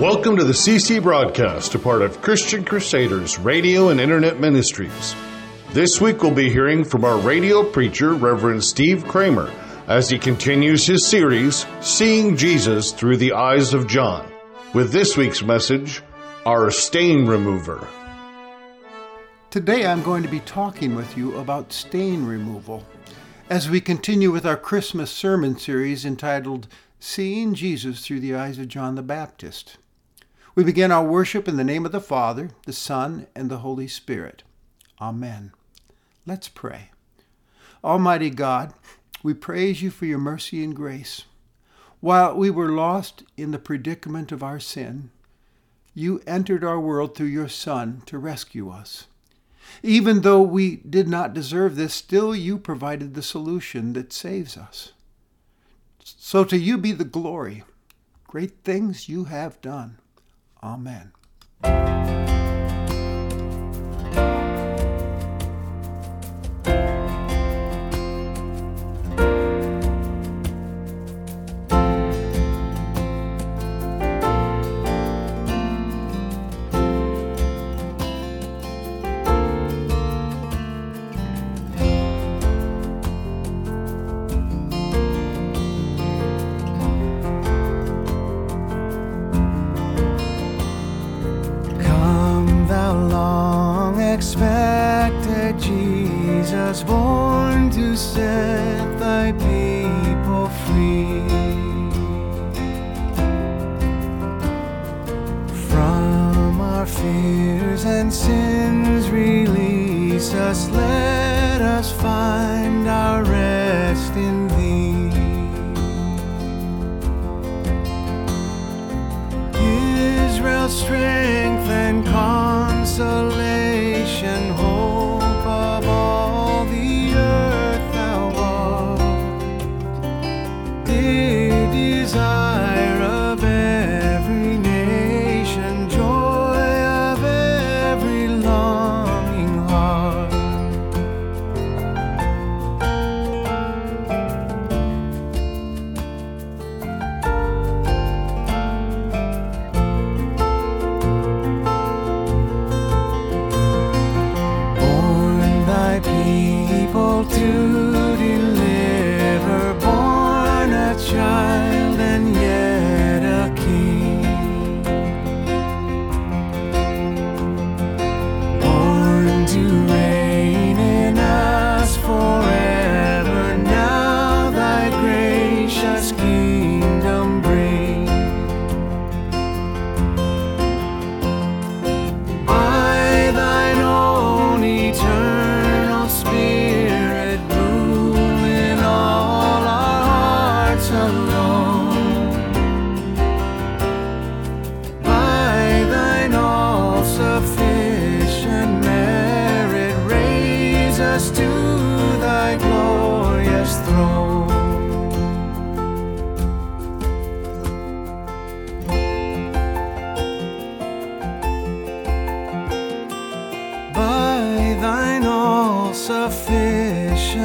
Welcome to the CC broadcast, a part of Christian Crusaders Radio and Internet Ministries. This week we'll be hearing from our radio preacher, Reverend Steve Kramer, as he continues his series, Seeing Jesus Through the Eyes of John, with this week's message, Our Stain Remover. Today I'm going to be talking with you about stain removal as we continue with our Christmas sermon series entitled Seeing Jesus Through the Eyes of John the Baptist. We begin our worship in the name of the Father, the Son, and the Holy Spirit. Amen. Let's pray. Almighty God, we praise you for your mercy and grace. While we were lost in the predicament of our sin, you entered our world through your Son to rescue us. Even though we did not deserve this, still you provided the solution that saves us. So to you be the glory. Great things you have done. Amen. and sins release us, let us find our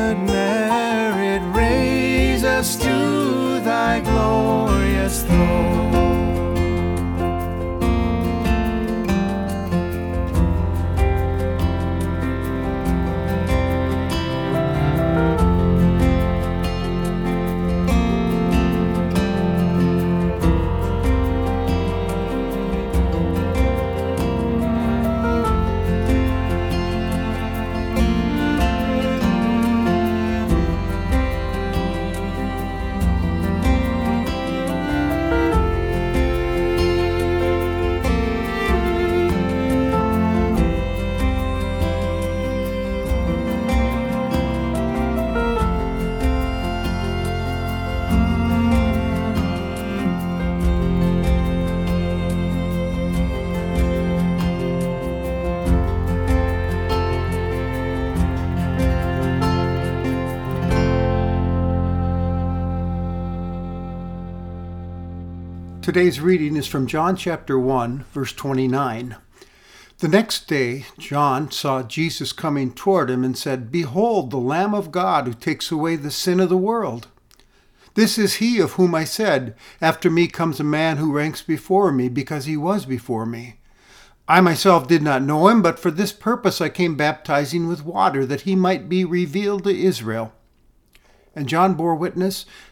magnet. Today's reading is from John chapter 1, verse 29. The next day, John saw Jesus coming toward him and said, Behold, the Lamb of God who takes away the sin of the world. This is he of whom I said, After me comes a man who ranks before me, because he was before me. I myself did not know him, but for this purpose I came baptizing with water, that he might be revealed to Israel. And John bore witness,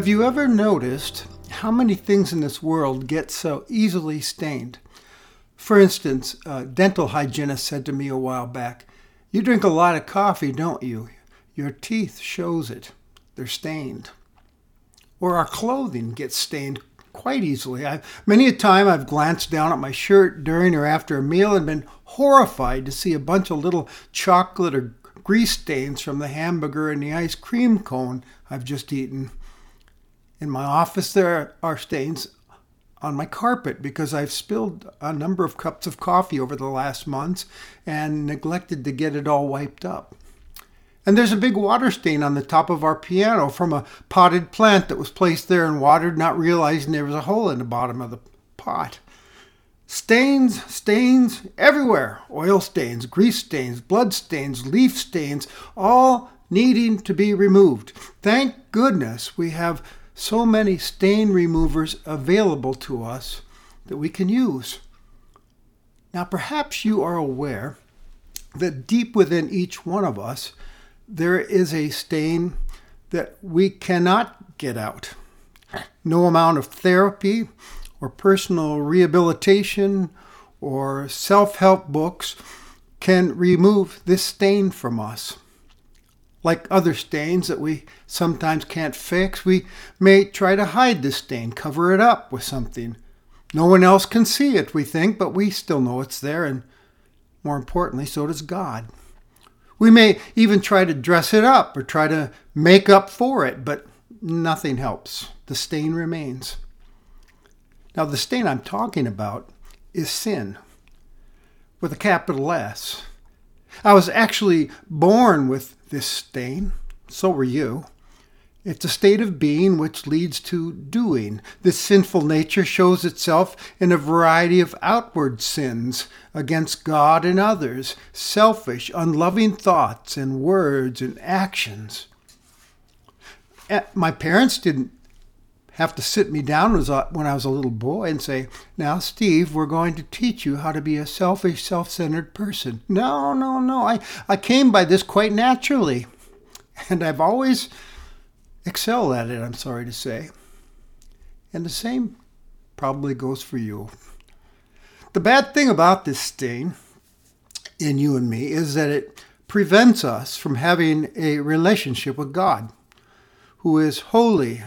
Have you ever noticed how many things in this world get so easily stained? For instance, a dental hygienist said to me a while back, You drink a lot of coffee, don't you? Your teeth shows it. They're stained. Or our clothing gets stained quite easily. I, many a time I've glanced down at my shirt during or after a meal and been horrified to see a bunch of little chocolate or grease stains from the hamburger and the ice cream cone I've just eaten. In my office, there are stains on my carpet because I've spilled a number of cups of coffee over the last months and neglected to get it all wiped up. And there's a big water stain on the top of our piano from a potted plant that was placed there and watered, not realizing there was a hole in the bottom of the pot. Stains, stains everywhere oil stains, grease stains, blood stains, leaf stains, all needing to be removed. Thank goodness we have so many stain removers available to us that we can use. Now, perhaps you are aware that deep within each one of us, there is a stain that we cannot get out. No amount of therapy or personal rehabilitation or self help books can remove this stain from us. Like other stains that we sometimes can't fix, we may try to hide the stain, cover it up with something. No one else can see it, we think, but we still know it's there, and more importantly, so does God. We may even try to dress it up or try to make up for it, but nothing helps. The stain remains. Now, the stain I'm talking about is sin. with a capital S. I was actually born with this stain. So were you. It's a state of being which leads to doing. This sinful nature shows itself in a variety of outward sins against God and others, selfish, unloving thoughts and words and actions. Eh, my parents didn't have to sit me down when I was a little boy and say, Now, Steve, we're going to teach you how to be a selfish, self centered person. No, no, no. I, I came by this quite naturally. And I've always excel at it, I'm sorry to say. And the same probably goes for you. The bad thing about this stain in you and me is that it prevents us from having a relationship with God, who is holy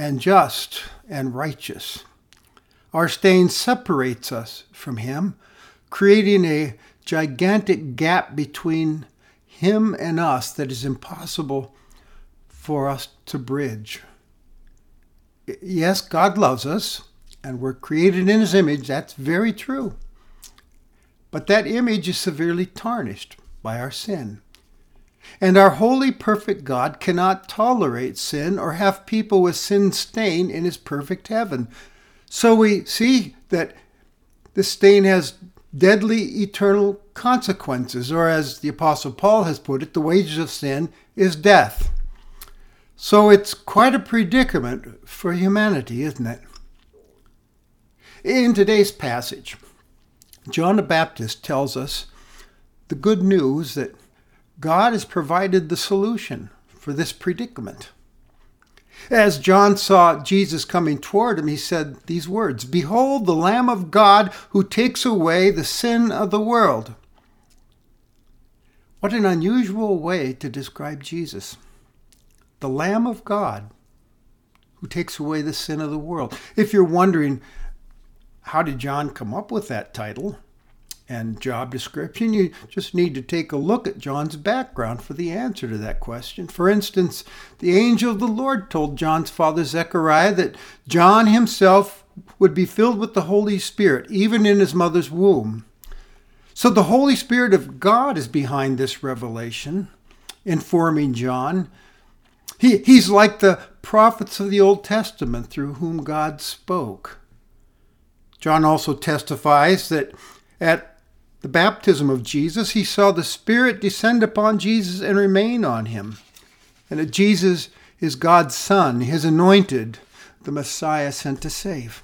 and just and righteous. Our stain separates us from Him, creating a gigantic gap between Him and us that is impossible for us to bridge. Yes, God loves us, and we're created in His image. That's very true. But that image is severely tarnished by our sin. And our holy, perfect God cannot tolerate sin or have people with sin stain in His perfect heaven. So we see that the stain has deadly eternal consequences, or as the Apostle Paul has put it, the wages of sin is death. So it's quite a predicament for humanity, isn't it? In today's passage, John the Baptist tells us the good news that God has provided the solution for this predicament. As John saw Jesus coming toward him, he said these words Behold, the Lamb of God who takes away the sin of the world. What an unusual way to describe Jesus the Lamb of God who takes away the sin of the world. If you're wondering, how did John come up with that title and job description? You just need to take a look at John's background for the answer to that question. For instance, the angel of the Lord told John's father Zechariah that John himself would be filled with the Holy Spirit, even in his mother's womb. So the Holy Spirit of God is behind this revelation, informing John he, he's like the prophets of the Old Testament through whom God spoke. John also testifies that at the baptism of Jesus, he saw the Spirit descend upon Jesus and remain on him, and that Jesus is God's Son, his anointed, the Messiah sent to save.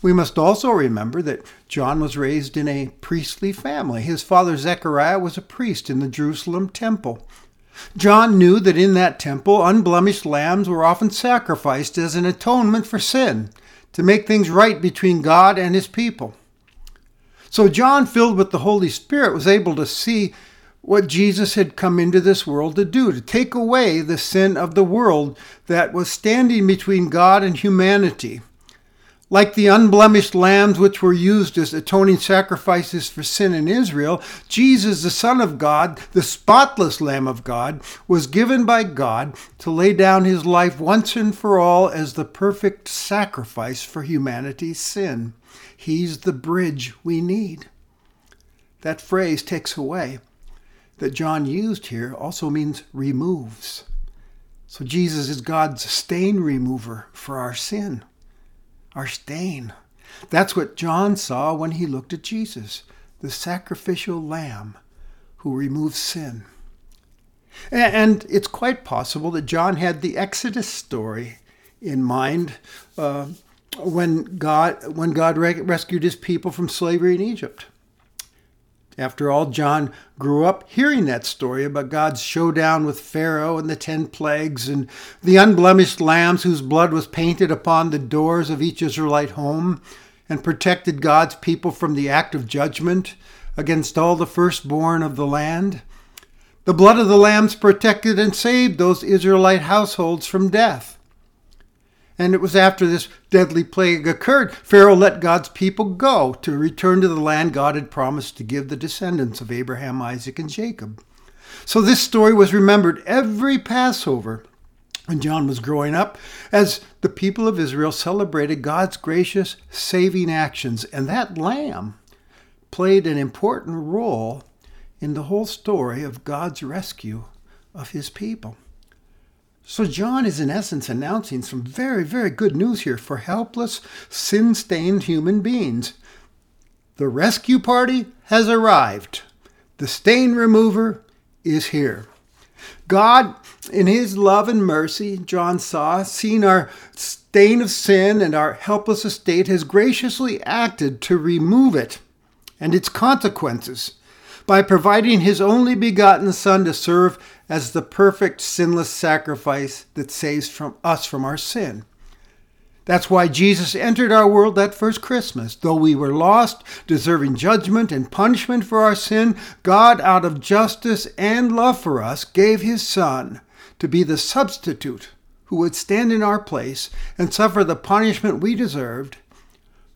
We must also remember that John was raised in a priestly family. His father Zechariah was a priest in the Jerusalem temple. John knew that in that temple, unblemished lambs were often sacrificed as an atonement for sin, to make things right between God and his people. So John, filled with the Holy Spirit, was able to see what Jesus had come into this world to do, to take away the sin of the world that was standing between God and humanity. Like the unblemished lambs which were used as atoning sacrifices for sin in Israel, Jesus, the Son of God, the spotless Lamb of God, was given by God to lay down his life once and for all as the perfect sacrifice for humanity's sin. He's the bridge we need. That phrase takes away that John used here also means removes. So Jesus is God's stain remover for our sin our stain. That's what John saw when he looked at Jesus, the sacrificial lamb who removes sin. And it's quite possible that John had the Exodus story in mind uh, when God when God rescued his people from slavery in Egypt. After all, John grew up hearing that story about God's showdown with Pharaoh and the ten plagues and the unblemished lambs whose blood was painted upon the doors of each Israelite home and protected God's people from the act of judgment against all the firstborn of the land. The blood of the lambs protected and saved those Israelite households from death. And it was after this deadly plague occurred, Pharaoh let God's people go to return to the land God had promised to give the descendants of Abraham, Isaac, and Jacob. So this story was remembered every Passover when John was growing up as the people of Israel celebrated God's gracious saving actions. And that lamb played an important role in the whole story of God's rescue of his people. So, John is in essence announcing some very, very good news here for helpless, sin stained human beings. The rescue party has arrived. The stain remover is here. God, in his love and mercy, John saw, seeing our stain of sin and our helpless estate, has graciously acted to remove it and its consequences by providing his only begotten Son to serve as the perfect sinless sacrifice that saves from us from our sin. That's why Jesus entered our world that first Christmas. Though we were lost, deserving judgment and punishment for our sin, God, out of justice and love for us, gave his Son to be the substitute who would stand in our place and suffer the punishment we deserved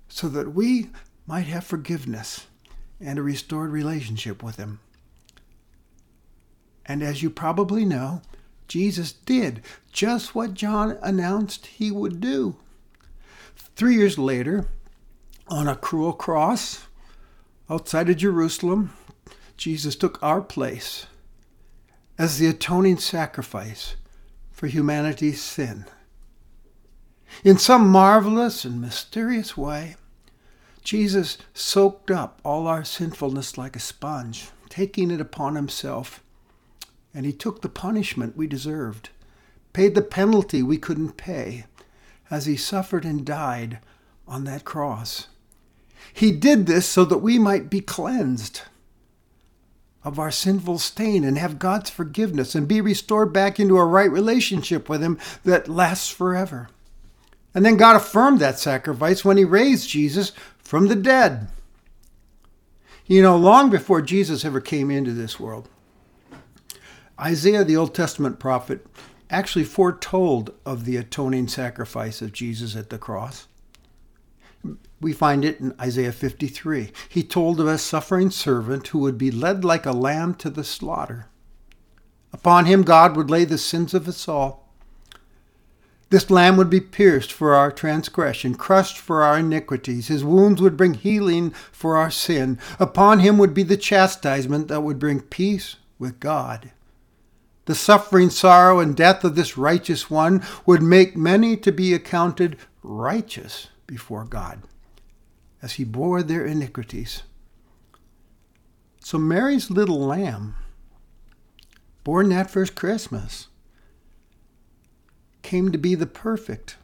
so that we might have forgiveness and a restored relationship with Him. And as you probably know, Jesus did just what John announced he would do. Three years later, on a cruel cross outside of Jerusalem, Jesus took our place as the atoning sacrifice for humanity's sin. In some marvelous and mysterious way, Jesus soaked up all our sinfulness like a sponge, taking it upon himself. And he took the punishment we deserved, paid the penalty we couldn't pay, as he suffered and died on that cross. He did this so that we might be cleansed of our sinful stain and have God's forgiveness and be restored back into a right relationship with Him that lasts forever. And then God affirmed that sacrifice when He raised Jesus from the dead. You know, long before Jesus ever came into this world, Isaiah, the Old Testament prophet, actually foretold of the atoning sacrifice of Jesus at the cross. We find it in Isaiah 53. He told of a suffering servant who would be led like a lamb to the slaughter. Upon him God would lay the sins of us all. This lamb would be pierced for our transgression, crushed for our iniquities. His wounds would bring healing for our sin. Upon him would be the chastisement that would bring peace with God. The suffering, sorrow, and death of this righteous one would make many to be accounted righteous before God as he bore their iniquities. So Mary's little lamb, born that first Christmas, came to be the perfect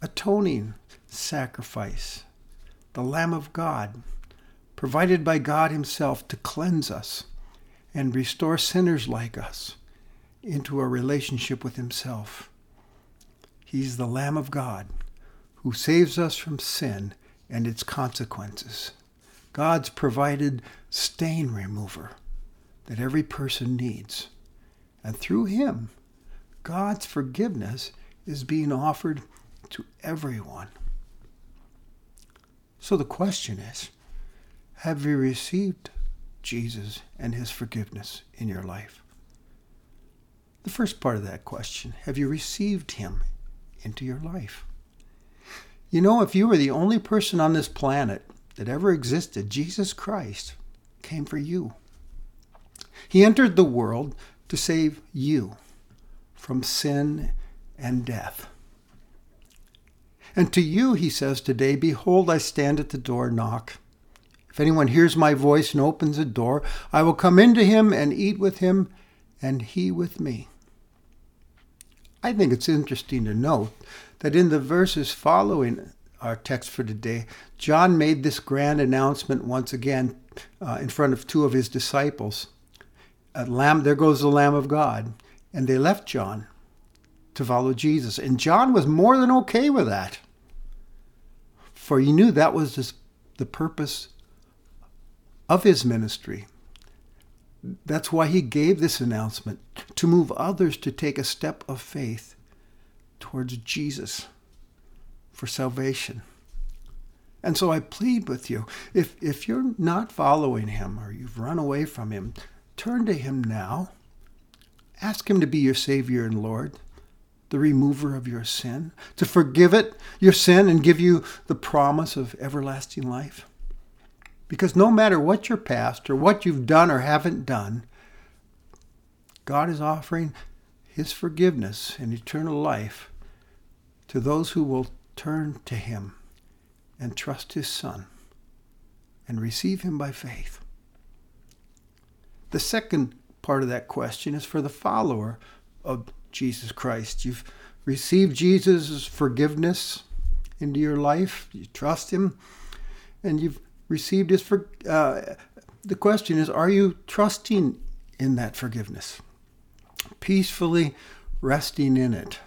atoning sacrifice, the Lamb of God, provided by God Himself to cleanse us and restore sinners like us into a relationship with Himself. He's the Lamb of God who saves us from sin and its consequences. God's provided stain remover that every person needs. And through Him, God's forgiveness is being offered to everyone. So the question is have you received Jesus and his forgiveness in your life? The first part of that question have you received him into your life? You know, if you were the only person on this planet that ever existed, Jesus Christ came for you. He entered the world to save you from sin and death. And to you, he says today, Behold, I stand at the door, knock. If anyone hears my voice and opens the door, I will come into him and eat with him, and he with me. I think it's interesting to note that in the verses following our text for today, John made this grand announcement once again uh, in front of two of his disciples. Lamb, there goes the Lamb of God. And they left John to follow Jesus. And John was more than okay with that. For he knew that was the purpose of his ministry. That's why he gave this announcement to move others to take a step of faith towards Jesus for salvation. And so I plead with you if, if you're not following him or you've run away from him, turn to him now Ask Him to be your Savior and Lord, the remover of your sin, to forgive it, your sin, and give you the promise of everlasting life. Because no matter what your past or what you've done or haven't done, God is offering his forgiveness and eternal life to those who will turn to him and trust his Son and receive him by faith. The second part of that question is for the follower of Jesus Christ. You've received Jesus' forgiveness into your life, you trust him, and you've received his for, uh, the question is are you trusting in that forgiveness? Peacefully resting in it.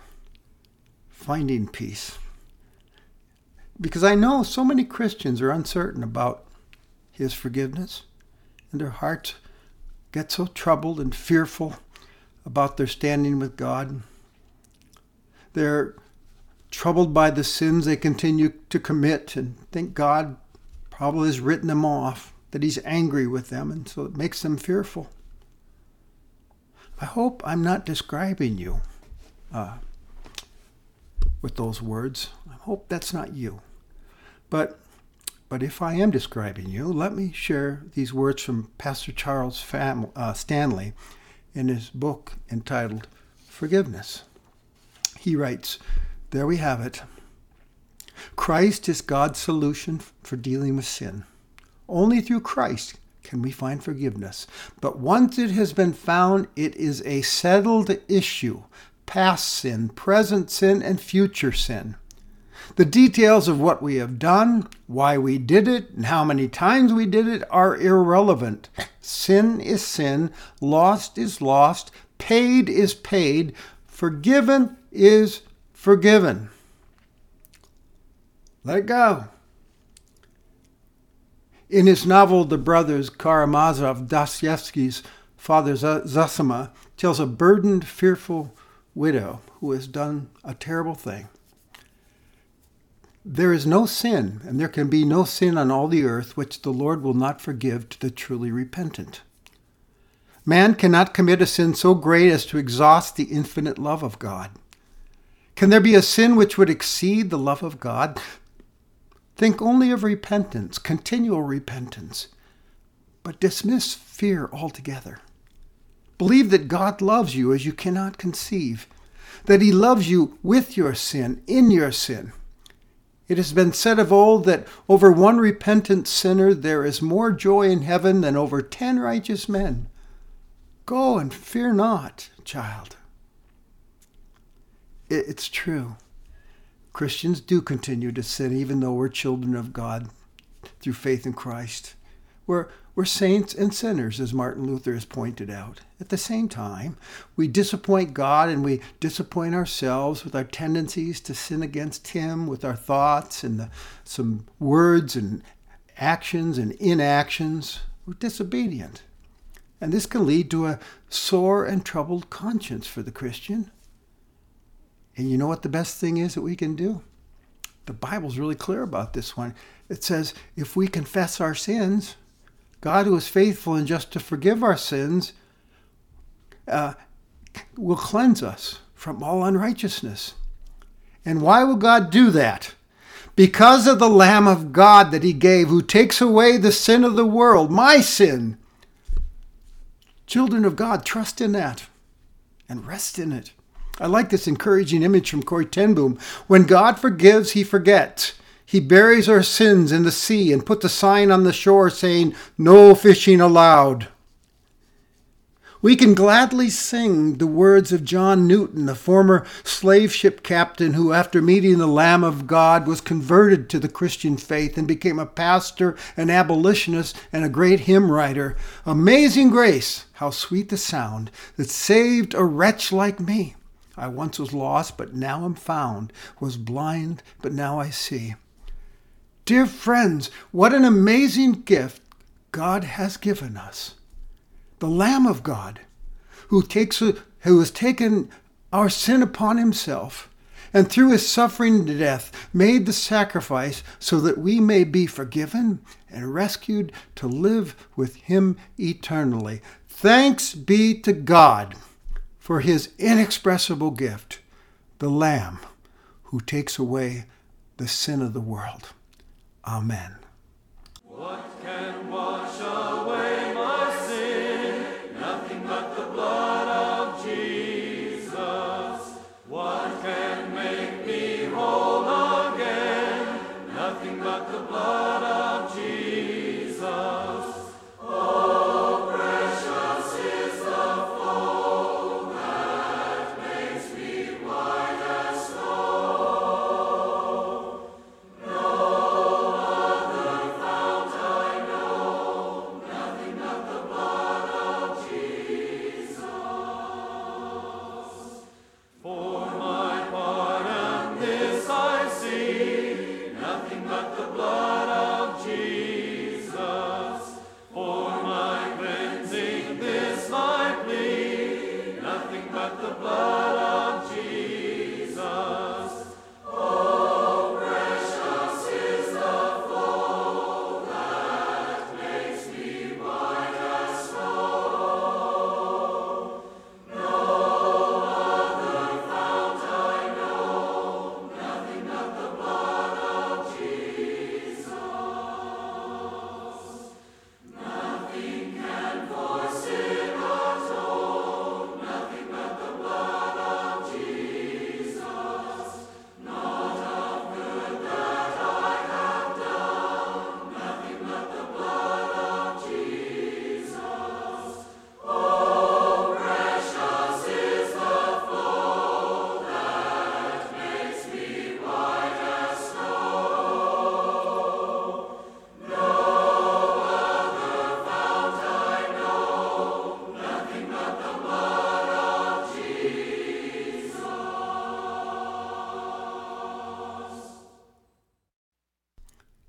Finding peace. Because i know so many christians are uncertain about his forgiveness and their hearts get so troubled and fearful about their standing with god. They're troubled by the sins they continue to commit and think god probably has written them off, that he's angry with them, and so it makes them fearful. I hope I'm not describing you uh, with those words. I hope that's not you. But, but if I am describing you, let me share these words from Pastor Charles Fam- uh, Stanley in his book entitled Forgiveness. He writes, There we have it. Christ is God's solution for dealing with sin. Only through Christ can we find forgiveness. But once it has been found, it is a settled issue past sin, present sin, and future sin. The details of what we have done, why we did it, and how many times we did it are irrelevant. Sin is sin, lost is lost, paid is paid, forgiven is forgiven. Let go. In his novel, The Brothers Karamazov, Dostoevsky's father Zosima tells a burdened, fearful widow who has done a terrible thing. There is no sin, and there can be no sin on all the earth which the Lord will not forgive to the truly repentant. Man cannot commit a sin so great as to exhaust the infinite love of God. Can there be a sin which would exceed the love of God? Think only of repentance, continual repentance, but dismiss fear altogether. Believe that God loves you as you cannot conceive, that He loves you with your sin, in your sin. It has been said of old that over one repentant sinner there is more joy in heaven than over ten righteous men. Go and fear not, child. It's true. Christians do continue to sin even though we're children of God through faith in Christ. We're, we're saints and sinners, as Martin Luther has pointed out. At the same time, we disappoint God and we disappoint ourselves with our tendencies to sin against Him, with our thoughts and the, some words and actions and inactions. We're disobedient. And this can lead to a sore and troubled conscience for the Christian. And you know what the best thing is that we can do? The Bible's really clear about this one. It says, if we confess our sins, God, who is faithful and just to forgive our sins, uh, will cleanse us from all unrighteousness. And why will God do that? Because of the Lamb of God that He gave, who takes away the sin of the world, my sin. Children of God, trust in that and rest in it. I like this encouraging image from Corrie ten Boom. When God forgives, he forgets. He buries our sins in the sea and puts a sign on the shore saying, No fishing allowed. We can gladly sing the words of John Newton, the former slave ship captain who, after meeting the Lamb of God, was converted to the Christian faith and became a pastor, an abolitionist, and a great hymn writer. Amazing grace, how sweet the sound that saved a wretch like me. I once was lost, but now am found, was blind, but now I see. Dear friends, what an amazing gift God has given us. The Lamb of God, who, takes, who has taken our sin upon himself, and through his suffering and death made the sacrifice so that we may be forgiven and rescued to live with him eternally. Thanks be to God for his inexpressible gift, the Lamb who takes away the sin of the world. Amen.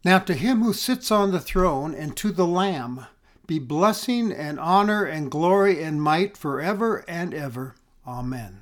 Now to him who sits on the throne and to the Lamb be blessing and honor and glory and might forever and ever. Amen.